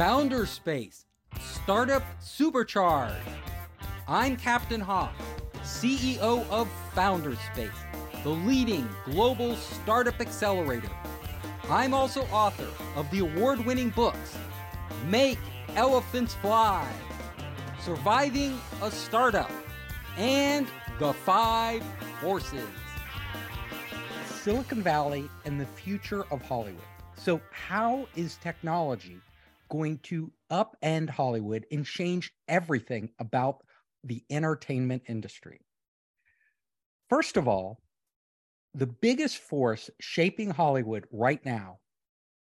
Founder Space, Startup Supercharge. I'm Captain Hoff, CEO of Founder Space, the leading global startup accelerator. I'm also author of the award winning books Make Elephants Fly, Surviving a Startup, and The Five Forces. Silicon Valley and the future of Hollywood. So, how is technology going to upend Hollywood and change everything about the entertainment industry? First of all, the biggest force shaping Hollywood right now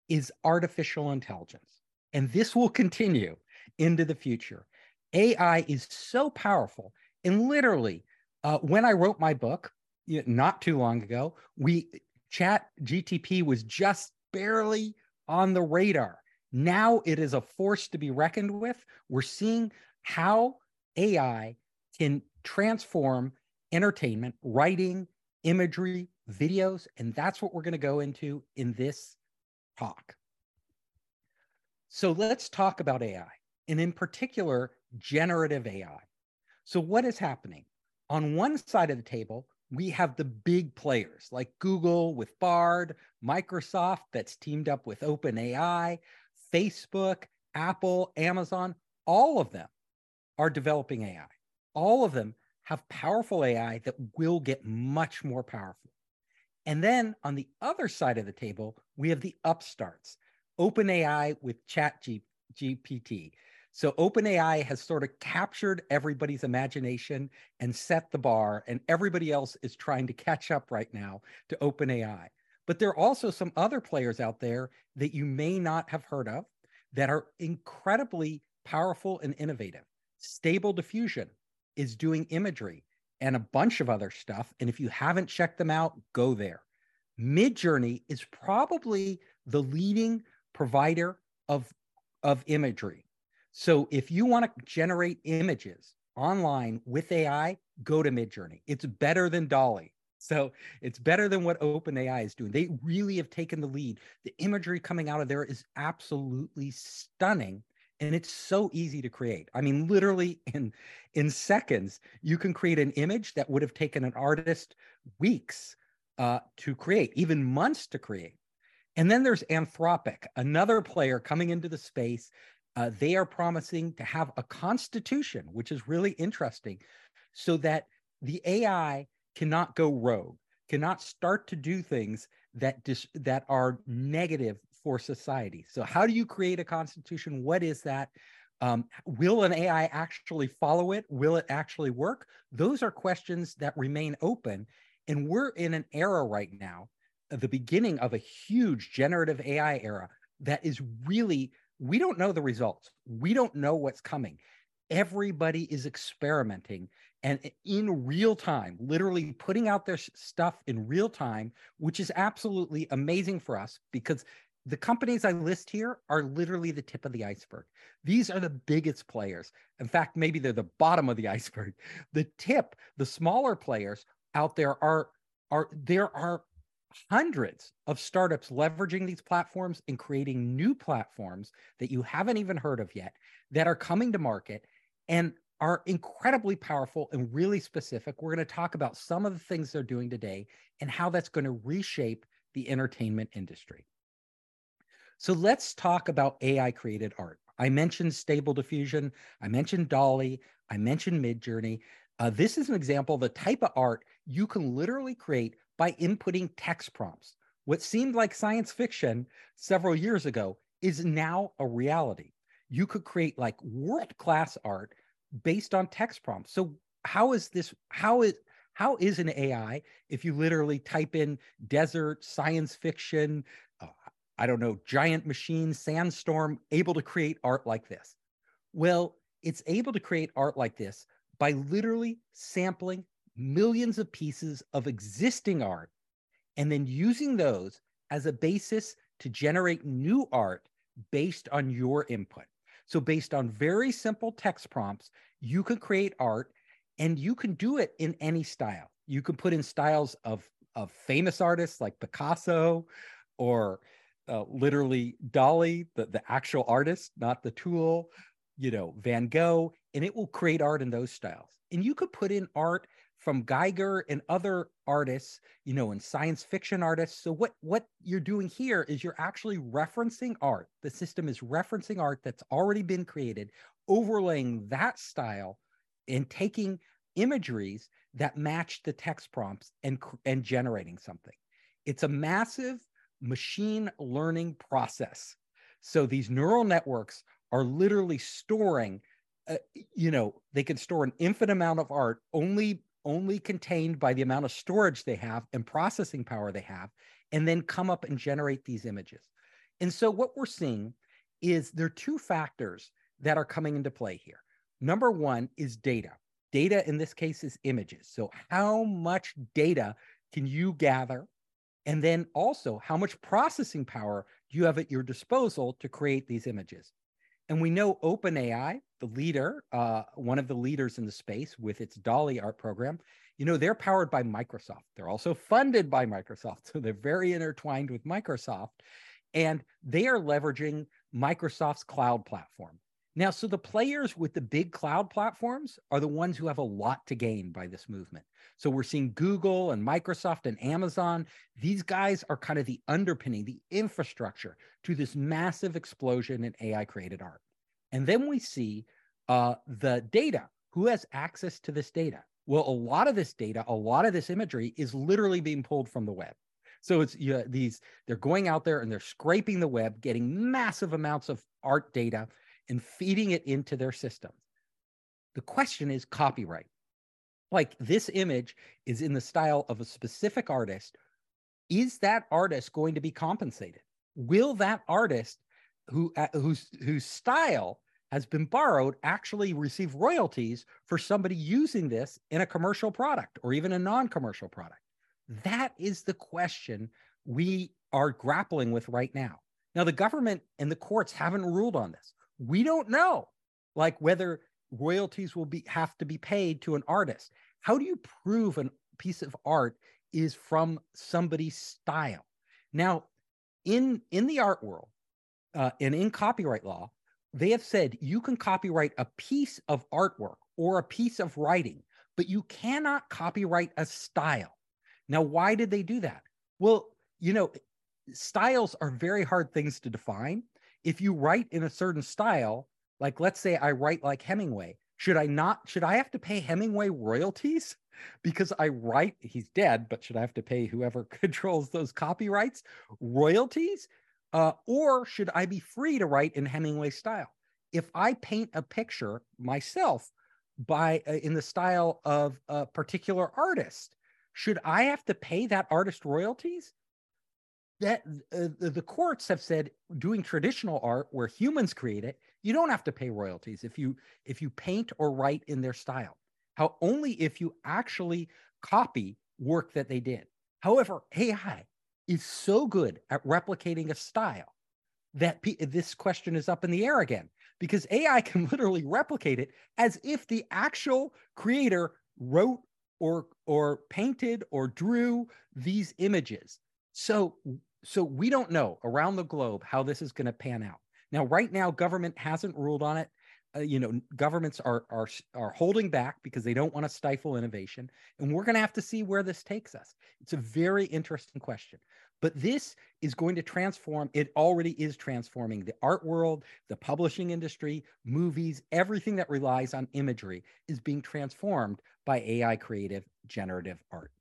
is artificial intelligence. And this will continue into the future. AI is so powerful. And literally, uh, when I wrote my book, not too long ago, we chat GTP was just barely on the radar. Now it is a force to be reckoned with. We're seeing how AI can transform entertainment, writing, imagery, videos, and that's what we're going to go into in this talk. So let's talk about AI, and in particular, generative AI. So, what is happening? On one side of the table, we have the big players like Google with Bard, Microsoft that's teamed up with OpenAI, Facebook, Apple, Amazon, all of them are developing AI. All of them have powerful AI that will get much more powerful. And then on the other side of the table, we have the upstarts, OpenAI with ChatGPT. So OpenAI has sort of captured everybody's imagination and set the bar, and everybody else is trying to catch up right now to OpenAI. But there are also some other players out there that you may not have heard of that are incredibly powerful and innovative. Stable Diffusion is doing imagery and a bunch of other stuff. And if you haven't checked them out, go there. Midjourney is probably the leading provider of, of imagery. So if you want to generate images online with AI, go to Midjourney. It's better than DALL-E. So it's better than what OpenAI is doing. They really have taken the lead. The imagery coming out of there is absolutely stunning and it's so easy to create. I mean literally in in seconds you can create an image that would have taken an artist weeks uh, to create, even months to create. And then there's Anthropic, another player coming into the space uh, they are promising to have a constitution, which is really interesting, so that the AI cannot go rogue, cannot start to do things that dis- that are negative for society. So, how do you create a constitution? What is that? Um, will an AI actually follow it? Will it actually work? Those are questions that remain open. And we're in an era right now, the beginning of a huge generative AI era that is really we don't know the results. We don't know what's coming. Everybody is experimenting and in real time, literally putting out their stuff in real time, which is absolutely amazing for us because the companies I list here are literally the tip of the iceberg. These are the biggest players. In fact, maybe they're the bottom of the iceberg. The tip, the smaller players out there are are there are hundreds of startups leveraging these platforms and creating new platforms that you haven't even heard of yet that are coming to market and are incredibly powerful and really specific. We're going to talk about some of the things they're doing today and how that's going to reshape the entertainment industry. So let's talk about AI created art. I mentioned Stable Diffusion, I mentioned DALL-E, I mentioned Midjourney. Uh, this is an example of the type of art you can literally create by inputting text prompts. What seemed like science fiction several years ago is now a reality. You could create like world class art based on text prompts. So how is this how is how is an AI if you literally type in desert science fiction uh, I don't know giant machine sandstorm able to create art like this? Well, it's able to create art like this by literally sampling millions of pieces of existing art and then using those as a basis to generate new art based on your input. So, based on very simple text prompts, you can create art and you can do it in any style. You can put in styles of, of famous artists like Picasso or uh, literally Dalí, the, the actual artist, not the tool, you know, Van Gogh, and it will create art in those styles. And you could put in art from Giger and other artists, you know, and science fiction artists. So what what you're doing here is you're actually referencing art. The system is referencing art that's already been created, overlaying that style and taking imageries that match the text prompts and and generating something. It's a massive machine learning process. So these neural networks are literally storing uh, you know they can store an infinite amount of art only only contained by the amount of storage they have and processing power they have and then come up and generate these images. And so what we're seeing is there are two factors that are coming into play here. Number one is data. Data in this case is images. So how much data can you gather? And then also how much processing power do you have at your disposal to create these images? And we know OpenAI, the leader, uh, one of the leaders in the space with its DALL-E art program, you know, they're powered by Microsoft. They're also funded by Microsoft. So they're very intertwined with Microsoft. And they are leveraging Microsoft's cloud platform. Now, so the players with the big cloud platforms are the ones who have a lot to gain by this movement. So we're seeing Google and Microsoft and Amazon. These guys are kind of the underpinning, the infrastructure to this massive explosion in AI created art. And then we see uh, the data. Who has access to this data? Well, a lot of this data, a lot of this imagery is literally being pulled from the web. So it's you know, these, they're going out there and they're scraping the web, getting massive amounts of art data and feeding it into their systems. The question is copyright. Like this image is in the style of a specific artist. Is that artist going to be compensated? Will that artist who uh, whose whose style has been borrowed actually receive royalties for somebody using this in a commercial product or even a non-commercial product? That is the question we are grappling with right now. Now, the government and the courts haven't ruled on this we don't know like whether royalties will be have to be paid to an artist how do you prove a piece of art is from somebody's style now in in the art world uh, and in copyright law they have said you can copyright a piece of artwork or a piece of writing but you cannot copyright a style now why did they do that well you know styles are very hard things to define if you write in a certain style, like let's say I write like Hemingway, should I not, should I have to pay Hemingway royalties? Because I write, he's dead, but should I have to pay whoever controls those copyrights royalties? Uh, or should I be free to write in Hemingway style? If I paint a picture myself by uh, in the style of a particular artist, should I have to pay that artist royalties? that uh, the courts have said doing traditional art where humans create it you don't have to pay royalties if you if you paint or write in their style how only if you actually copy work that they did however ai is so good at replicating a style that this question is up in the air again because ai can literally replicate it as if the actual creator wrote or or painted or drew these images so so we don't know around the globe how this is going to pan out. Now, right now, government hasn't ruled on it. Uh, you know, governments are are are holding back because they don't want to stifle innovation, and we're going to have to see where this takes us. It's a very interesting question, but this is going to transform. It already is transforming the art world, the publishing industry, movies, everything that relies on imagery is being transformed by AI creative generative art.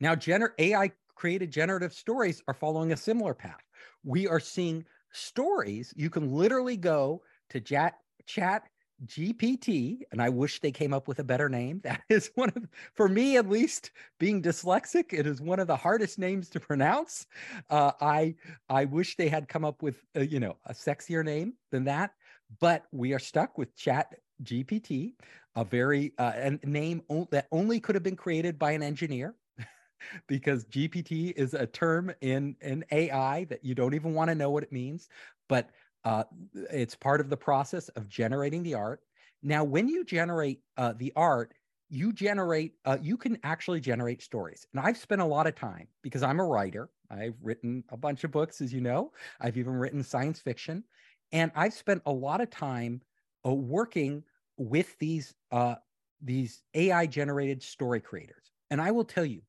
Now, gener- AI created generative stories are following a similar path. We are seeing stories. You can literally go to chat, chat GPT, and I wish they came up with a better name. That is one of, for me at least, being dyslexic, it is one of the hardest names to pronounce. Uh, I I wish they had come up with a, you know a sexier name than that, but we are stuck with Chat GPT, a very uh, a name that only could have been created by an engineer because GPT is a term in in AI that you don't even want to know what it means, but uh, it's part of the process of generating the art. Now, when you generate uh, the art, you generate uh, you can actually generate stories. And i've spent a lot of time because i'm a writer i've written a bunch of books as you know i've even written science fiction and i've spent a lot of time uh, working with these uh, these ai generated story creators. And i will tell you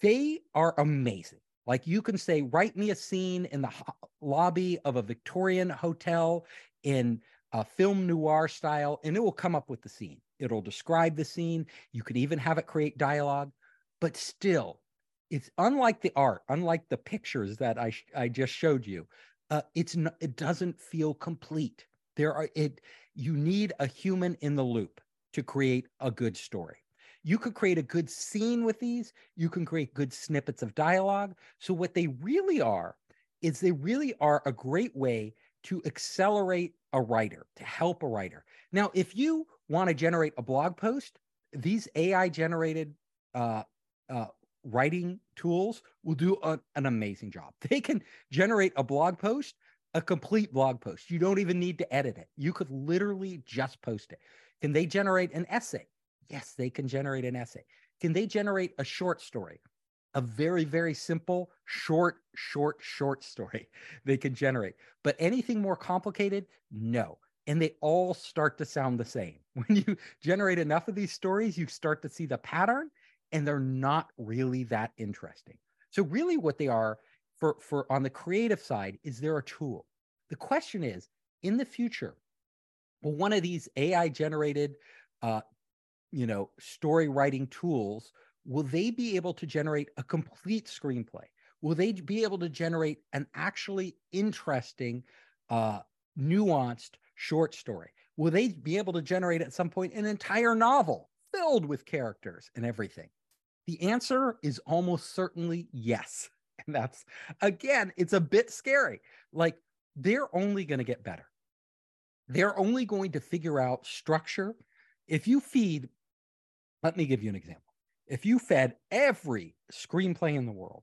they are amazing like you can say write me a scene in the ho- lobby of a victorian hotel in a film noir style and it will come up with the scene it'll describe the scene. You could even have it create dialogue, but still, it's unlike the art, unlike the pictures that I I just showed you. Uh, it's not, it doesn't feel complete. There are it. You need a human in the loop to create a good story. You could create a good scene with these. You can create good snippets of dialogue. So what they really are is they really are a great way to accelerate a writer, to help a writer. Now, if you want to generate a blog post, these AI generated uh, uh, writing tools will do a, an amazing job. They can generate a blog post, a complete blog post. You don't even need to edit it. You could literally just post it. Can they generate an essay? Yes, they can generate an essay. Can they generate a short story? A very, very simple, short, short, short story they can generate. But anything more complicated, no and they all start to sound the same. When you generate enough of these stories, you start to see the pattern and they're not really that interesting. So really what they are for for on the creative side is they're a tool. The question is in the future, will one of these AI generated uh, you know, story writing tools, will they be able to generate a complete screenplay? Will they be able to generate an actually interesting, uh, nuanced short story? Will they be able to generate at some point an entire novel filled with characters and everything? The answer is almost certainly yes. And that's, again, it's a bit scary. Like they're only going to get better. They're only going to figure out structure. If you feed, let me give you an example. If you fed every screenplay in the world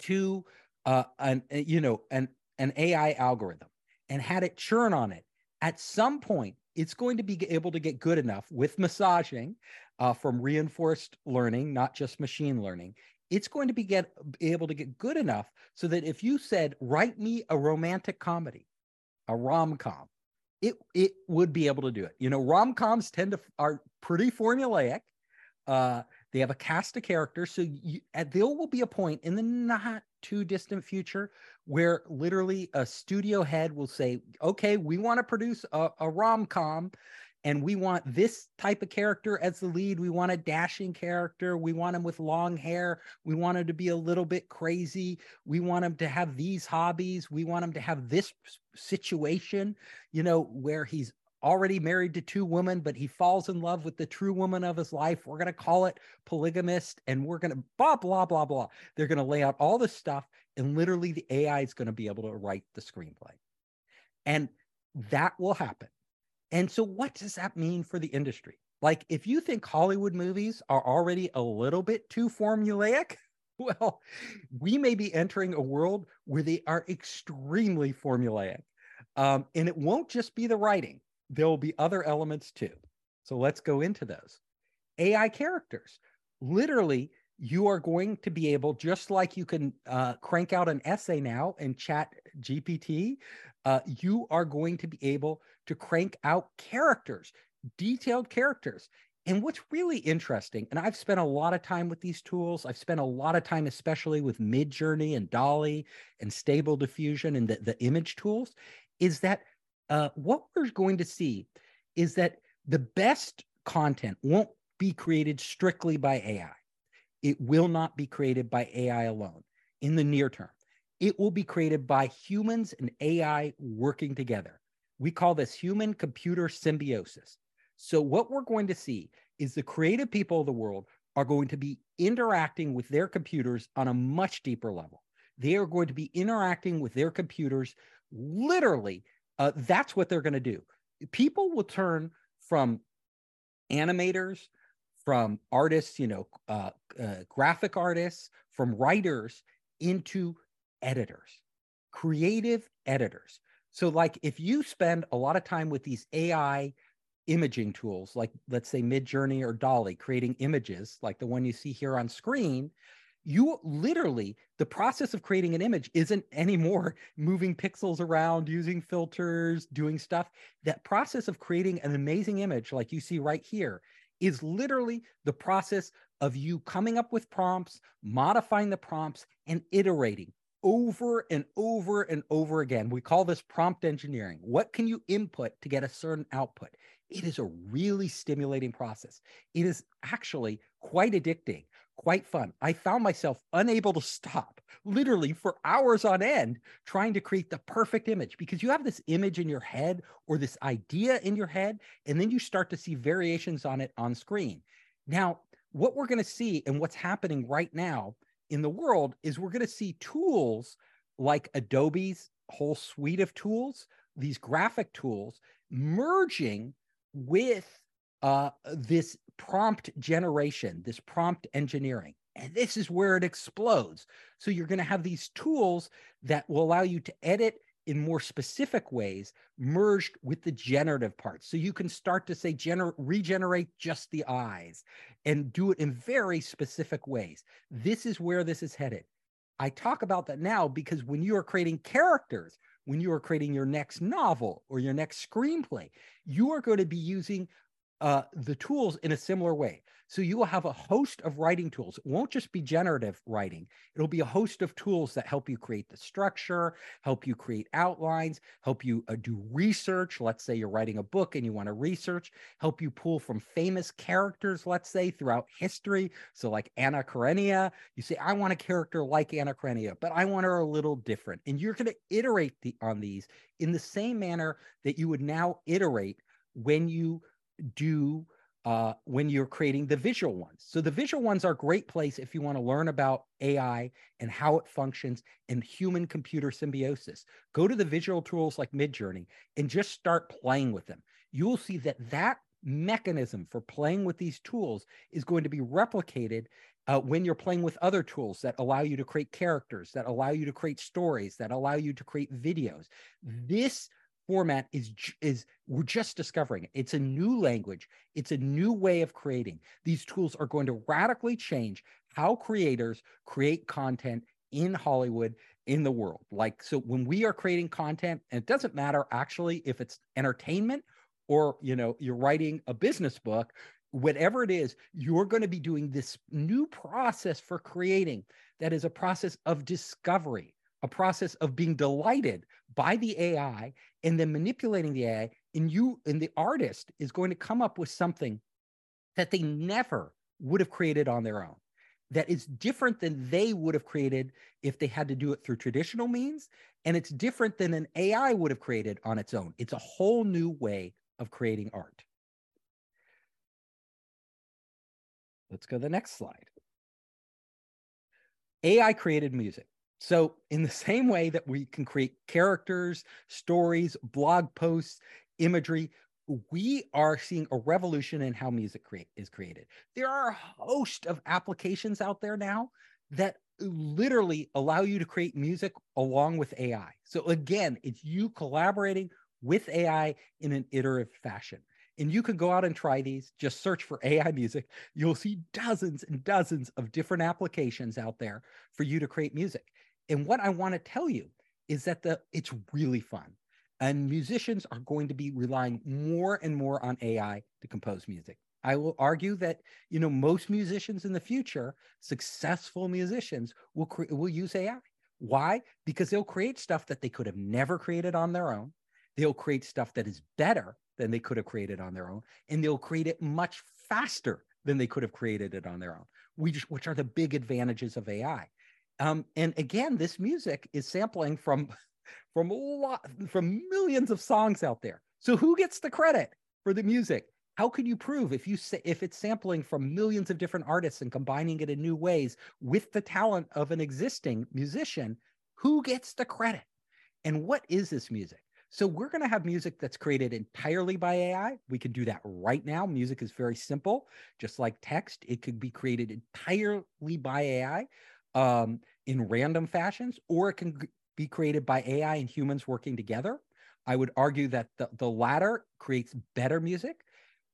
to uh, an, you know, an, an AI algorithm, and had it churn on it, at some point, it's going to be able to get good enough with massaging uh, from reinforced learning, not just machine learning. It's going to be get able to get good enough so that if you said, "Write me a romantic comedy, a rom com," it it would be able to do it. You know, rom coms tend to are pretty formulaic. Uh, they have a cast of characters, so you, there will be a point in the not too distant future where literally a studio head will say, okay, we want to produce a, a rom com and we want this type of character as the lead. We want a dashing character. We want him with long hair. We want him to be a little bit crazy. We want him to have these hobbies. We want him to have this situation, you know, where he's already married to two women, but he falls in love with the true woman of his life. We're going to call it polygamist and we're going to blah, blah, blah, blah. They're going to lay out all this stuff and literally the AI is going to be able to write the screenplay. And that will happen. And so, what does that mean for the industry? Like, if you think Hollywood movies are already a little bit too formulaic, well, we may be entering a world where they are extremely formulaic. Um, and it won't just be the writing there will be other elements too. So let's go into those. AI characters. Literally, you are going to be able, just like you can uh, crank out an essay now and chat GPT, uh, you are going to be able to crank out characters, detailed characters. And what's really interesting, and I've spent a lot of time with these tools, I've spent a lot of time, especially with Midjourney and DALL-E and Stable Diffusion and the, the image tools, is that uh, what we're going to see is that the best content won't be created strictly by AI. It will not be created by AI alone in the near term. It will be created by humans and AI working together. We call this human computer symbiosis. So, what we're going to see is the creative people of the world are going to be interacting with their computers on a much deeper level. They are going to be interacting with their computers literally uh, that's what they're going to do. People will turn from animators, from artists, you know, uh, uh, graphic artists, from writers into editors, creative editors. So, like, if you spend a lot of time with these AI imaging tools like let's say midjourney or DALL-E creating images like the one you see here on screen you literally the process of creating an image isn't anymore moving pixels around using filters doing stuff. That process of creating an amazing image like you see right here is literally the process of you coming up with prompts modifying the prompts and iterating over and over and over again we call this prompt engineering what can you input to get a certain output it is a really stimulating process it is actually quite addicting quite fun. I found myself unable to stop literally for hours on end trying to create the perfect image because you have this image in your head or this idea in your head, and then you start to see variations on it on screen. Now, what we're going to see and what's happening right now in the world is we're going to see tools like Adobe's whole suite of tools, these graphic tools merging with uh, this prompt generation, this prompt engineering. And this is where it explodes. So you're going to have these tools that will allow you to edit in more specific ways merged with the generative parts. So you can start to say gener- regenerate just the eyes and do it in very specific ways. This is where this is headed. I talk about that now because when you are creating characters, when you are creating your next novel or your next screenplay, you are going to be using uh, the tools in a similar way. So you will have a host of writing tools. It won't just be generative writing. It'll be a host of tools that help you create the structure, help you create outlines, help you uh, do research. Let's say you're writing a book and you want to research, help you pull from famous characters, let's say throughout history. So like Anna Karenina, you say, I want a character like Anna Karenina, but I want her a little different. And you're going to iterate the, on these in the same manner that you would now iterate when you do uh, when you're creating the visual ones. So the visual ones are a great place if you want to learn about AI and how it functions and human computer symbiosis. Go to the visual tools like Midjourney and just start playing with them. You'll see that that mechanism for playing with these tools is going to be replicated uh, when you're playing with other tools that allow you to create characters, that allow you to create stories, that allow you to create videos. This format is is we're just discovering it. It's a new language. It's a new way of creating. These tools are going to radically change how creators create content in Hollywood in the world. Like so when we are creating content and it doesn't matter actually if it's entertainment or you know you're writing a business book whatever it is you're going to be doing this new process for creating that is a process of discovery a process of being delighted by the AI and then manipulating the AI. And you and the artist is going to come up with something that they never would have created on their own. That is different than they would have created if they had to do it through traditional means. And it's different than an AI would have created on its own. It's a whole new way of creating art. Let's go to the next slide. AI created music. So, in the same way that we can create characters, stories, blog posts, imagery, we are seeing a revolution in how music create, is created. There are a host of applications out there now that literally allow you to create music along with AI. So, again, it's you collaborating with AI in an iterative fashion. And you can go out and try these. Just search for AI music. You'll see dozens and dozens of different applications out there for you to create music. And what I want to tell you is that the it's really fun. And musicians are going to be relying more and more on AI to compose music. I will argue that you know most musicians in the future, successful musicians, will cre- will use AI. Why? Because they'll create stuff that they could have never created on their own. They'll create stuff that is better than they could have created on their own, and they'll create it much faster than they could have created it on their own. Which, which are the big advantages of AI. Um, and again, this music is sampling from from a lot from millions of songs out there. So who gets the credit for the music? How can you prove if you say if it's sampling from millions of different artists and combining it in new ways with the talent of an existing musician? Who gets the credit? And what is this music? So we're going to have music that's created entirely by AI. We can do that right now. Music is very simple, just like text. It could be created entirely by AI um, in random fashions, or it can be created by AI and humans working together. I would argue that the, the latter creates better music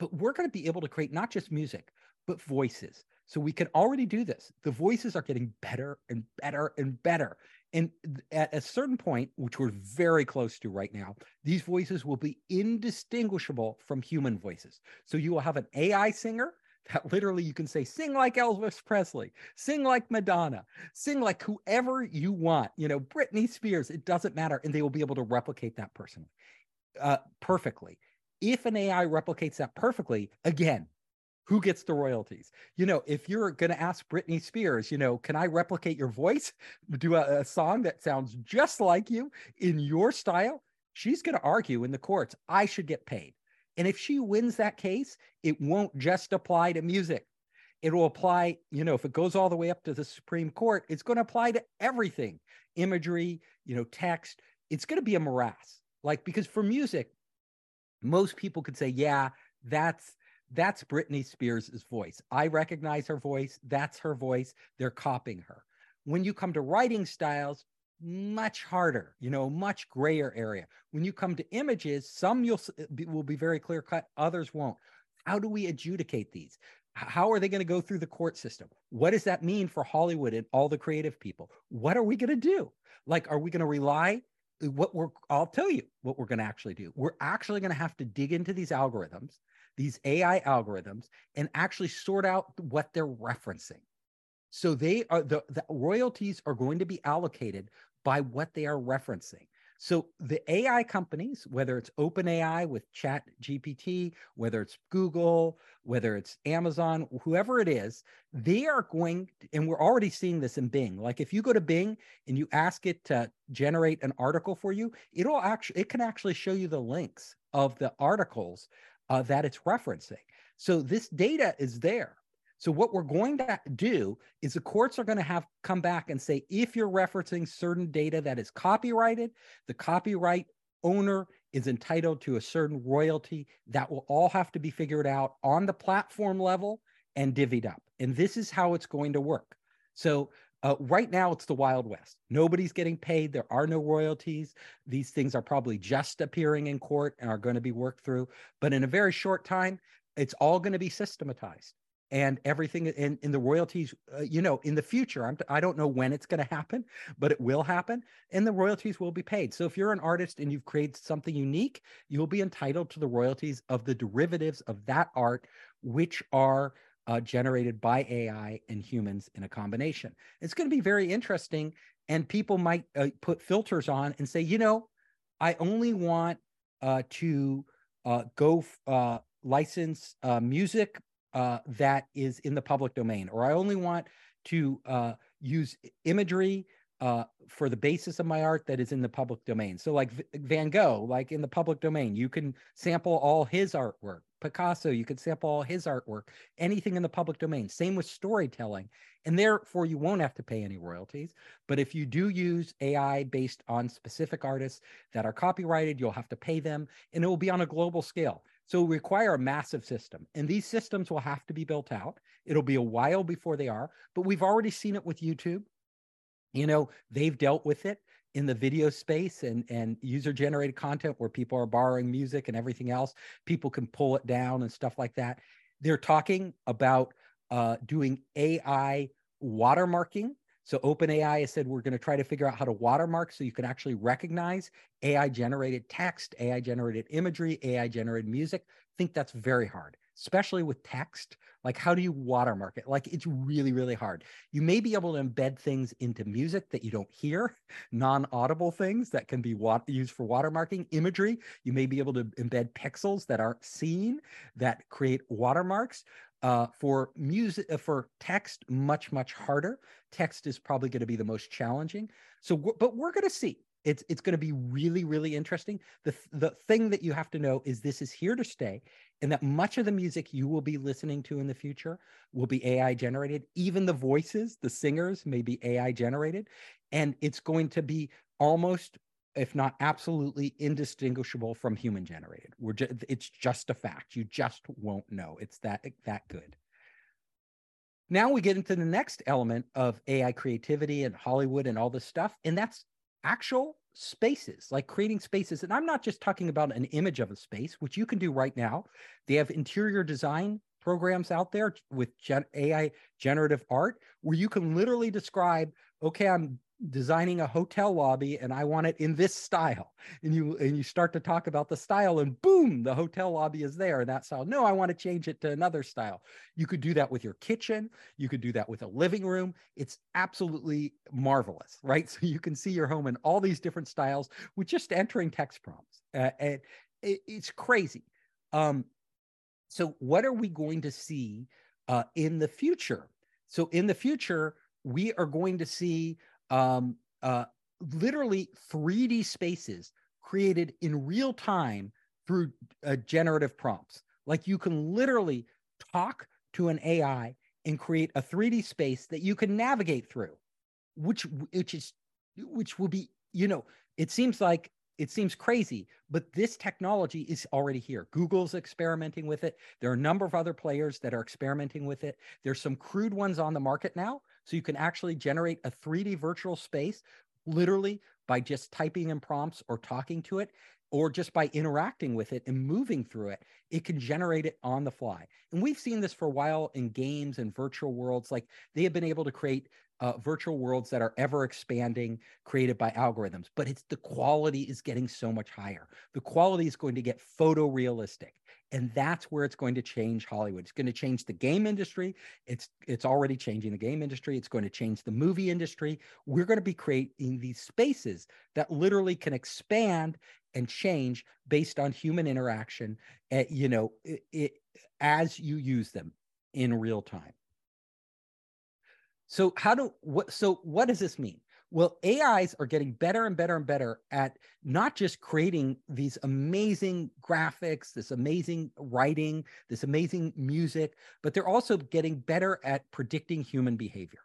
but we're going to be able to create not just music, but voices. So we can already do this. The voices are getting better and better and better. And at a certain point, which we're very close to right now, these voices will be indistinguishable from human voices. So you will have an AI singer that literally you can say, sing like Elvis Presley, sing like Madonna, sing like whoever you want, you know, Britney Spears, it doesn't matter. And they will be able to replicate that person uh, perfectly. If an AI replicates that perfectly, again, who gets the royalties? You know, if you're going to ask Britney Spears, you know, can I replicate your voice, do a, a song that sounds just like you in your style? She's going to argue in the courts, I should get paid. And if she wins that case, it won't just apply to music. It will apply, you know, if it goes all the way up to the Supreme Court, it's going to apply to everything imagery, you know, text. It's going to be a morass. Like, because for music, most people could say, yeah, that's that's Britney Spears' voice. I recognize her voice. That's her voice. They're copying her. When you come to writing styles, much harder, you know, much grayer area. When you come to images, some you'll uh, be, will be very clear cut, others won't. How do we adjudicate these? How are they going to go through the court system? What does that mean for Hollywood and all the creative people? What are we going to do? Like, are we going to rely? Uh, what we're, I'll tell you what we're going to actually do. We're actually going to have to dig into these algorithms, these AI algorithms, and actually sort out what they're referencing. So they are the, the royalties are going to be allocated by what they are referencing. So the AI companies, whether it's OpenAI with Chat GPT, whether it's Google, whether it's Amazon, whoever it is, they are going, and we're already seeing this in Bing. Like if you go to Bing and you ask it to generate an article for you, it'll actually, it can actually show you the links of the articles uh, that it's referencing. So this data is there. So what we're going to do is the courts are going to have come back and say if you're referencing certain data that is copyrighted, the copyright owner is entitled to a certain royalty that will all have to be figured out on the platform level and divvied up. And this is how it's going to work. So uh, right now, it's the Wild West. Nobody's getting paid. There are no royalties. These things are probably just appearing in court and are going to be worked through. But in a very short time, it's all going to be systematized and everything in, in the royalties uh, you know in the future I'm, i don't know when it's going to happen but it will happen and the royalties will be paid. So if you're an artist and you've created something unique you'll be entitled to the royalties of the derivatives of that art which are uh, generated by ai and humans in a combination. It's going to be very interesting and people might uh, put filters on and say you know i only want uh, to uh, go uh, license music uh, that is in the public domain, or I only want to uh, use imagery uh, for the basis of my art that is in the public domain. So, like Van Gogh, like in the public domain, you can sample all his artwork. Picasso, you can sample all his artwork, anything in the public domain. Same with storytelling. And therefore, you won't have to pay any royalties. But if you do use AI based on specific artists that are copyrighted, you'll have to pay them, and it will be on a global scale. So require a massive system. And these systems will have to be built out. It'll be a while before they are, but we've already seen it with YouTube. You know, they've dealt with it in the video space and and user generated content where people are borrowing music and everything else. People can pull it down and stuff like that. They're talking about uh, doing AI watermarking so OpenAI has said we're going to try to figure out how to watermark so you can actually recognize AI generated text, AI generated imagery, AI generated music. I think that's very hard, especially with text. Like, how do you watermark it? Like, it's really, really hard. You may be able to embed things into music that you don't hear, non audible things that can be used for watermarking. Imagery, you may be able to embed pixels that aren't seen that create watermarks. Uh, for music, uh, for text, much much harder. Text is probably going to be the most challenging. So, but we're going to see. It's it's going to be really really interesting. The the thing that you have to know is this is here to stay, and that much of the music you will be listening to in the future will be AI generated. Even the voices, the singers, may be AI generated, and it's going to be almost if not absolutely indistinguishable from human generated. We're just, it's just a fact. You just won't know. It's that eh, that good. Now we get into the next element of AI creativity and Hollywood and all this stuff, and that's actual spaces, like creating spaces. And I'm not just talking about an image of a space, which you can do right now. They have interior design programs out there with gen- AI generative art where you can literally describe, okay, I'm designing a hotel lobby and I want it in this style. And you and you start to talk about the style and boom, the hotel lobby is there in that style. No, I want to change it to another style. You could do that with your kitchen, you could do that with a living room. It's absolutely marvelous, right? So you can see your home in all these different styles with just entering text prompts. Uh, and it, it's crazy. Um, so what are we going to see uh, in the future? So in the future, we are going to see um, uh, literally 3D spaces created in real time through uh, generative prompts. Like you can literally talk to an AI and create a 3D space that you can navigate through, which which is which will be you know it seems like it seems crazy, but this technology is already here. Google's experimenting with it. There are a number of other players that are experimenting with it. There's some crude ones on the market now, so you can actually generate a 3D virtual space literally by just typing in prompts or talking to it or just by interacting with it and moving through it, it can generate it on the fly. And we've seen this for a while in games and virtual worlds. Like they have been able to create uh, virtual worlds that are ever expanding created by algorithms but it's the quality is getting so much higher. The quality is going to get photorealistic and that's where it's going to change hollywood. It's going to change the game industry. It's it's already changing the game industry. It's going to change the movie industry. We're going to be creating these spaces that literally can expand and change based on human interaction at, eh, you know it, it, as you use them in real time so how do what so what does this mean? Well, AIs are getting better and better and better at not just creating these amazing graphics, this amazing writing, this amazing music, but they're also getting better at predicting human behavior.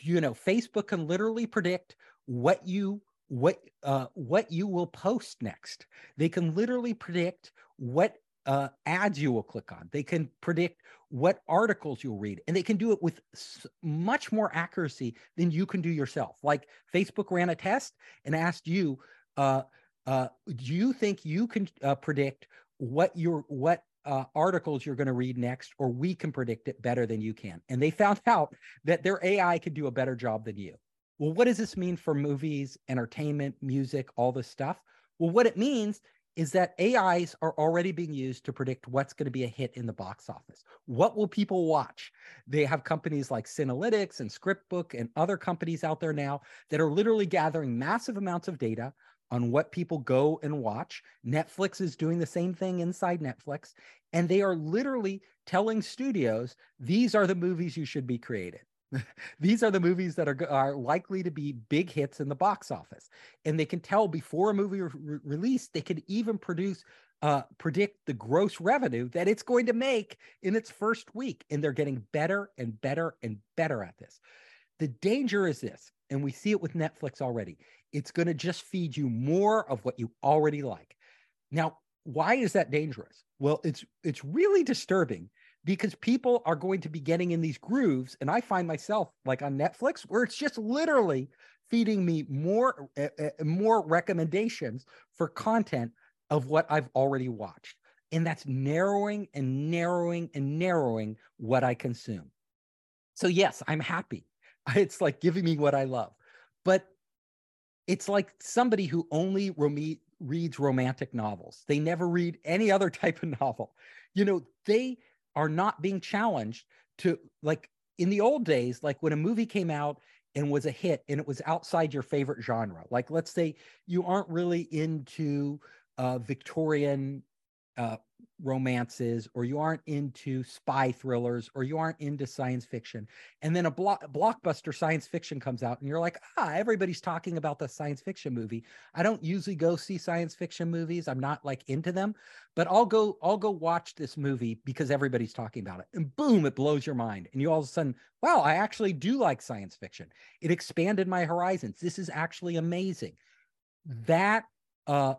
You know, Facebook can literally predict what you what uh, what you will post next. They can literally predict what uh, ads you will click on. They can predict what articles you'll read, and they can do it with much more accuracy than you can do yourself. Like Facebook ran a test and asked you, uh, uh, "Do you think you can uh, predict what your what uh, articles you're going to read next, or we can predict it better than you can?" And they found out that their AI could do a better job than you. Well, what does this mean for movies, entertainment, music, all this stuff? Well, what it means is that AIs are already being used to predict what's going to be a hit in the box office. What will people watch? They have companies like Cinelytics and Scriptbook and other companies out there now that are literally gathering massive amounts of data on what people go and watch. Netflix is doing the same thing inside Netflix. And they are literally telling studios, these are the movies you should be creating. These are the movies that are, are likely to be big hits in the box office. And they can tell before a movie re- release, they can even produce uh, predict the gross revenue that it's going to make in its first week. And they're getting better and better and better at this. The danger is this, and we see it with Netflix already. It's going to just feed you more of what you already like. Now, why is that dangerous? Well, it's it's really disturbing because people are going to be getting in these grooves and i find myself like on netflix where it's just literally feeding me more uh, more recommendations for content of what i've already watched. And that's narrowing and narrowing and narrowing what i consume. So yes i'm happy. It's like giving me what i love. But it's like somebody who only reads romantic novels. They never read any other type of novel. You know they are not being challenged to like in the old days, like when a movie came out and was a hit and it was outside your favorite genre. Like let's say you aren't really into uh, Victorian uh, romances or you aren't into spy thrillers or you aren't into science fiction and then a blo- blockbuster science fiction comes out and you're like ah everybody's talking about the science fiction movie. I don't usually go see science fiction movies i'm not like into them but i'll go i'll go watch this movie because everybody's talking about it and boom it blows your mind and you all of a sudden wow i actually do like science fiction. It expanded my horizons. This is actually amazing. That uh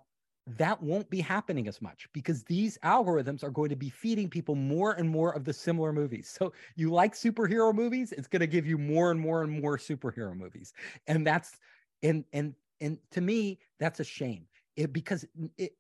that won't be happening as much because these algorithms are going to be feeding people more and more of the similar movies. So you like superhero movies, it's going to give you more and more and more superhero movies. And that's and and And to me, that's a shame it, because it,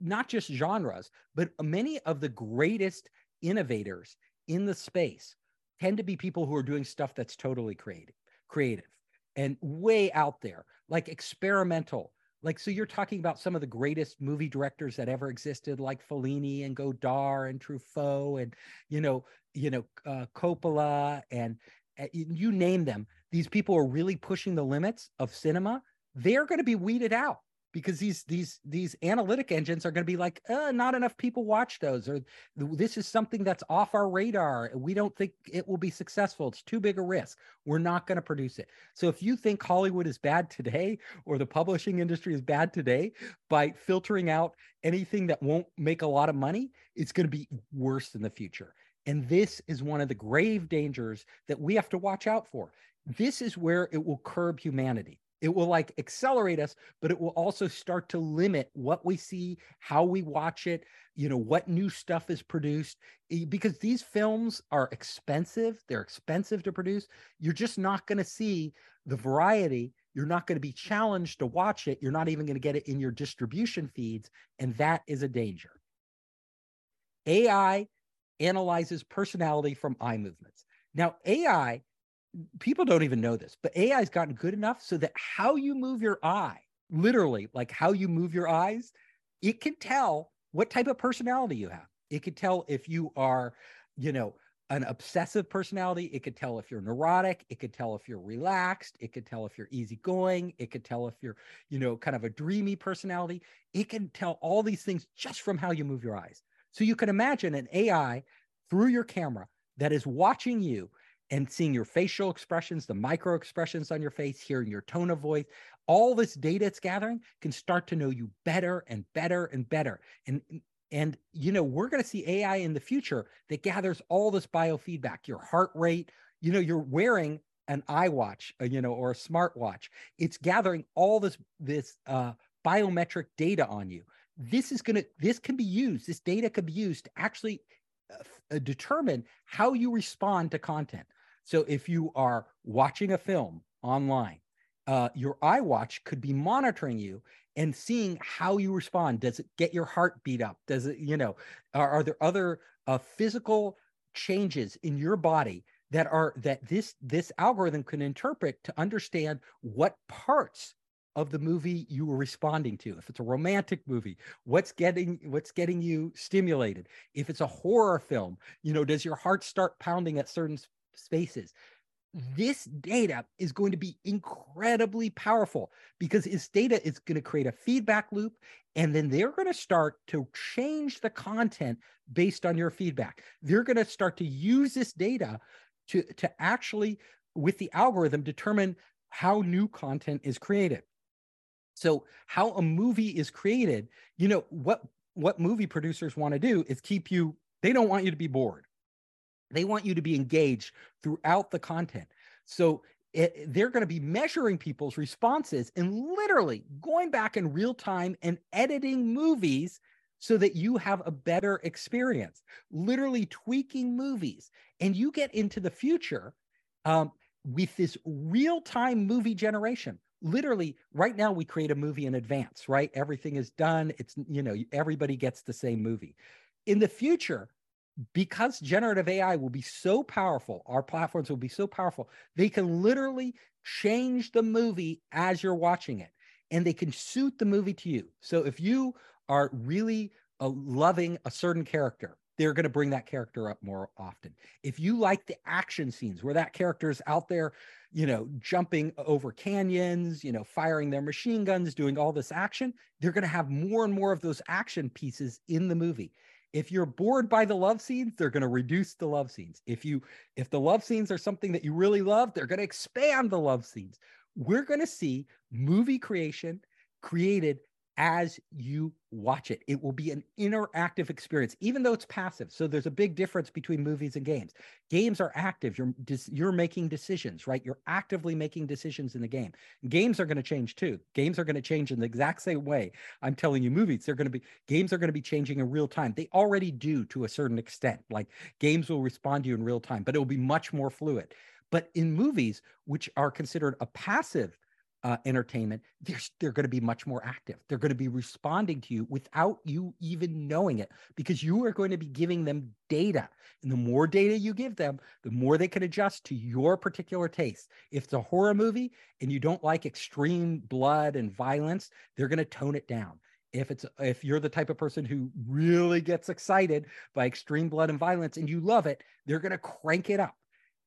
not just genres, but many of the greatest innovators in the space tend to be people who are doing stuff that's totally creative, creative and way out there, like experimental. Like, so you're talking about some of the greatest movie directors that ever existed, like Fellini and Godard and Truffaut and, you know, you know, uh, Coppola and uh, you name them. These people are really pushing the limits of cinema. They're going to be weeded out because these these these analytic engines are going to be like uh, not enough people watch those or this is something that's off our radar. We don't think it will be successful. It's too big a risk. We're not going to produce it. So if you think hollywood is bad today or the publishing industry is bad today by filtering out anything that won't make a lot of money it's going to be worse in the future. And this is one of the grave dangers that we have to watch out for. This is where it will curb humanity it will like accelerate us, but it will also start to limit what we see, how we watch it, you know, what new stuff is produced. Eh, because these films are expensive, they're expensive to produce. You're just not going to see the variety. You're not going to be challenged to watch it. You're not even going to get it in your distribution feeds. And that is a danger. AI analyzes personality from eye movements. Now, AI people don't even know this, but AI has gotten good enough so that how you move your eye, literally, like how you move your eyes, it can tell what type of personality you have. It could tell if you are, you know, an obsessive personality. It could tell if you're neurotic. It could tell if you're relaxed. It could tell if you're easygoing. It could tell if you're, you know, kind of a dreamy personality. It can tell all these things just from how you move your eyes. So you can imagine an AI through your camera that is watching you and seeing your facial expressions, the micro expressions on your face, hearing your tone of voice, all this data it's gathering can start to know you better and better and better. And and you know, we're going to see AI in the future that gathers all this biofeedback, your heart rate, you know, you're wearing an iWatch, uh, you know, or a smartwatch. It's gathering all this this uh, biometric data on you. This is going to this can be used. This data could be used to actually uh, determine how you respond to content. So if you are watching a film online, uh, your iWatch could be monitoring you and seeing how you respond. Does it get your heart beat up? Does it, you know, are, are there other uh, physical changes in your body that are that this this algorithm can interpret to understand what parts of the movie you were responding to if it's a romantic movie what's getting what's getting you stimulated if it's a horror film you know does your heart start pounding at certain spaces. This data is going to be incredibly powerful because this data is going to create a feedback loop and then they're going to start to change the content based on your feedback. They're going to start to use this data to, to actually, with the algorithm, determine how new content is created. So, how a movie is created, you know, what what movie producers want to do is keep you, they don't want you to be bored. They want you to be engaged throughout the content. So it, they're going to be measuring people's responses and literally going back in real time and editing movies so that you have a better experience, literally tweaking movies. And you get into the future um, with this real time movie generation. Literally, right now, we create a movie in advance, right? Everything is done. It's, you know, everybody gets the same movie. In the future, because generative AI will be so powerful, our platforms will be so powerful, they can literally change the movie as you're watching it and they can suit the movie to you. So if you are really uh, loving a certain character, they're going to bring that character up more often. If you like the action scenes where that character is out there, you know, jumping over canyons, you know, firing their machine guns, doing all this action, they're going to have more and more of those action pieces in the movie if you're bored by the love scenes they're going to reduce the love scenes. If you if the love scenes are something that you really love they're going to expand the love scenes. We're going to see movie creation created as you watch it. It will be an interactive experience, even though it's passive. So there's a big difference between movies and games. Games are active. You're you're making decisions, right? You're actively making decisions in the game. Games are going to change too. Games are going to change in the exact same way. I'm telling you, movies they're going to be games are going to be changing in real time. They already do to a certain extent. Like games will respond to you in real time, but it will be much more fluid. But in movies, which are considered a passive uh, entertainment, they're, they're going to be much more active. They're going to be responding to you without you even knowing it because you are going to be giving them data. And the more data you give them, the more they can adjust to your particular taste. If it's a horror movie and you don't like extreme blood and violence, they're going to tone it down. If it's if you're the type of person who really gets excited by extreme blood and violence and you love it, they're going to crank it up.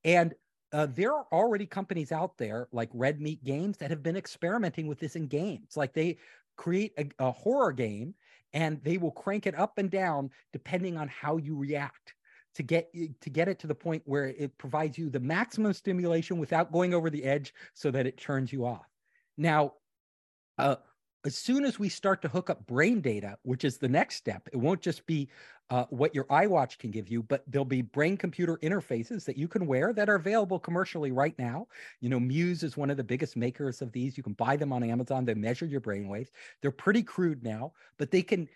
And uh, there are already companies out there like Red Meat Games that have been experimenting with this in games. Like they create a, a horror game and they will crank it up and down depending on how you react to get to get it to the point where it provides you the maximum stimulation without going over the edge so that it turns you off. Now, uh, as soon as we start to hook up brain data, which is the next step, it won't just be uh, what your iWatch can give you, but there'll be brain computer interfaces that you can wear that are available commercially right now. You know, Muse is one of the biggest makers of these. You can buy them on Amazon. They measure your brain waves. They're pretty crude now, but they can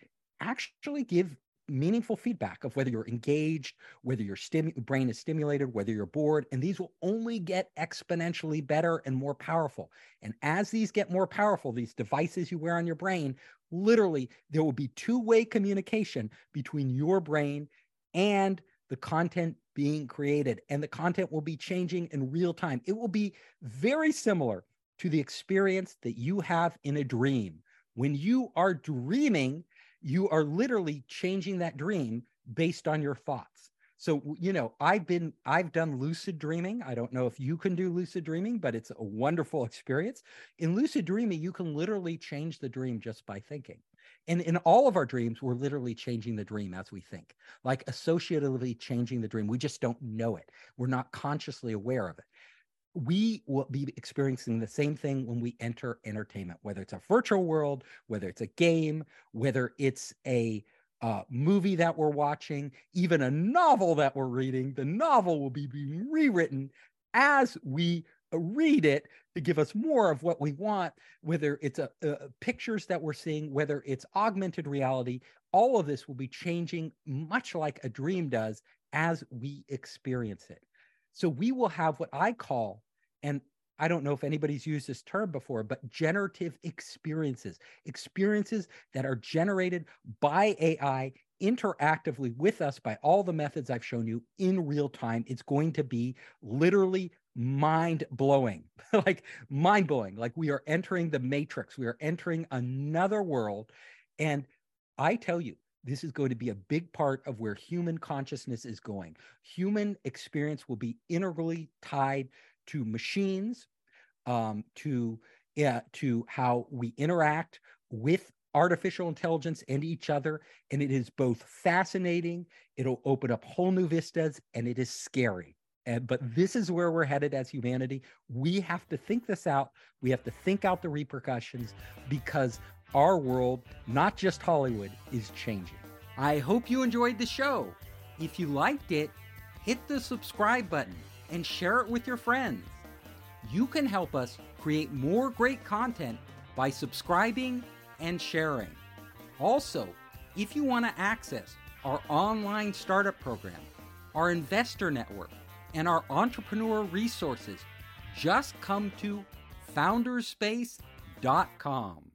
actually give meaningful feedback of whether you're engaged, whether your brain is stimulated, whether you're bored, and these will only get exponentially better and more powerful. And as these get more powerful, these devices you wear on your brain, literally there will be two-way communication between your brain and the content being created and the content will be changing in real time. It will be very similar to the experience that you have in a dream. When you are dreaming, you are literally changing that dream based on your thoughts. So, you know, I've been, I've done lucid dreaming. I don't know if you can do lucid dreaming, but it's a wonderful experience. In lucid dreaming, you can literally change the dream just by thinking. And in all of our dreams, we're literally changing the dream as we think, like associatively changing the dream. We just don't know it. We're not consciously aware of it we will be experiencing the same thing when we enter entertainment, whether it's a virtual world, whether it's a game, whether it's a uh, movie that we're watching, even a novel that we're reading. The novel will be being rewritten as we read it to give us more of what we want, whether it's a, a pictures that we're seeing, whether it's augmented reality. All of this will be changing much like a dream does as we experience it. So we will have what I call and I don't know if anybody's used this term before, but generative experiences, experiences that are generated by AI interactively with us by all the methods I've shown you in real time. It's going to be literally mind blowing, like mind blowing. Like we are entering the matrix, we are entering another world. And I tell you, this is going to be a big part of where human consciousness is going. Human experience will be integrally tied to machines, um, to yeah, to how we interact with artificial intelligence and each other. And it is both fascinating, it'll open up whole new vistas, and it is scary. And, but this is where we're headed as humanity. We have to think this out. We have to think out the repercussions because our world, not just Hollywood, is changing. I hope you enjoyed the show. If you liked it, hit the subscribe button and share it with your friends. You can help us create more great content by subscribing and sharing. Also, if you want to access our online startup program, our investor network, and our entrepreneur resources, just come to foundersspace.com.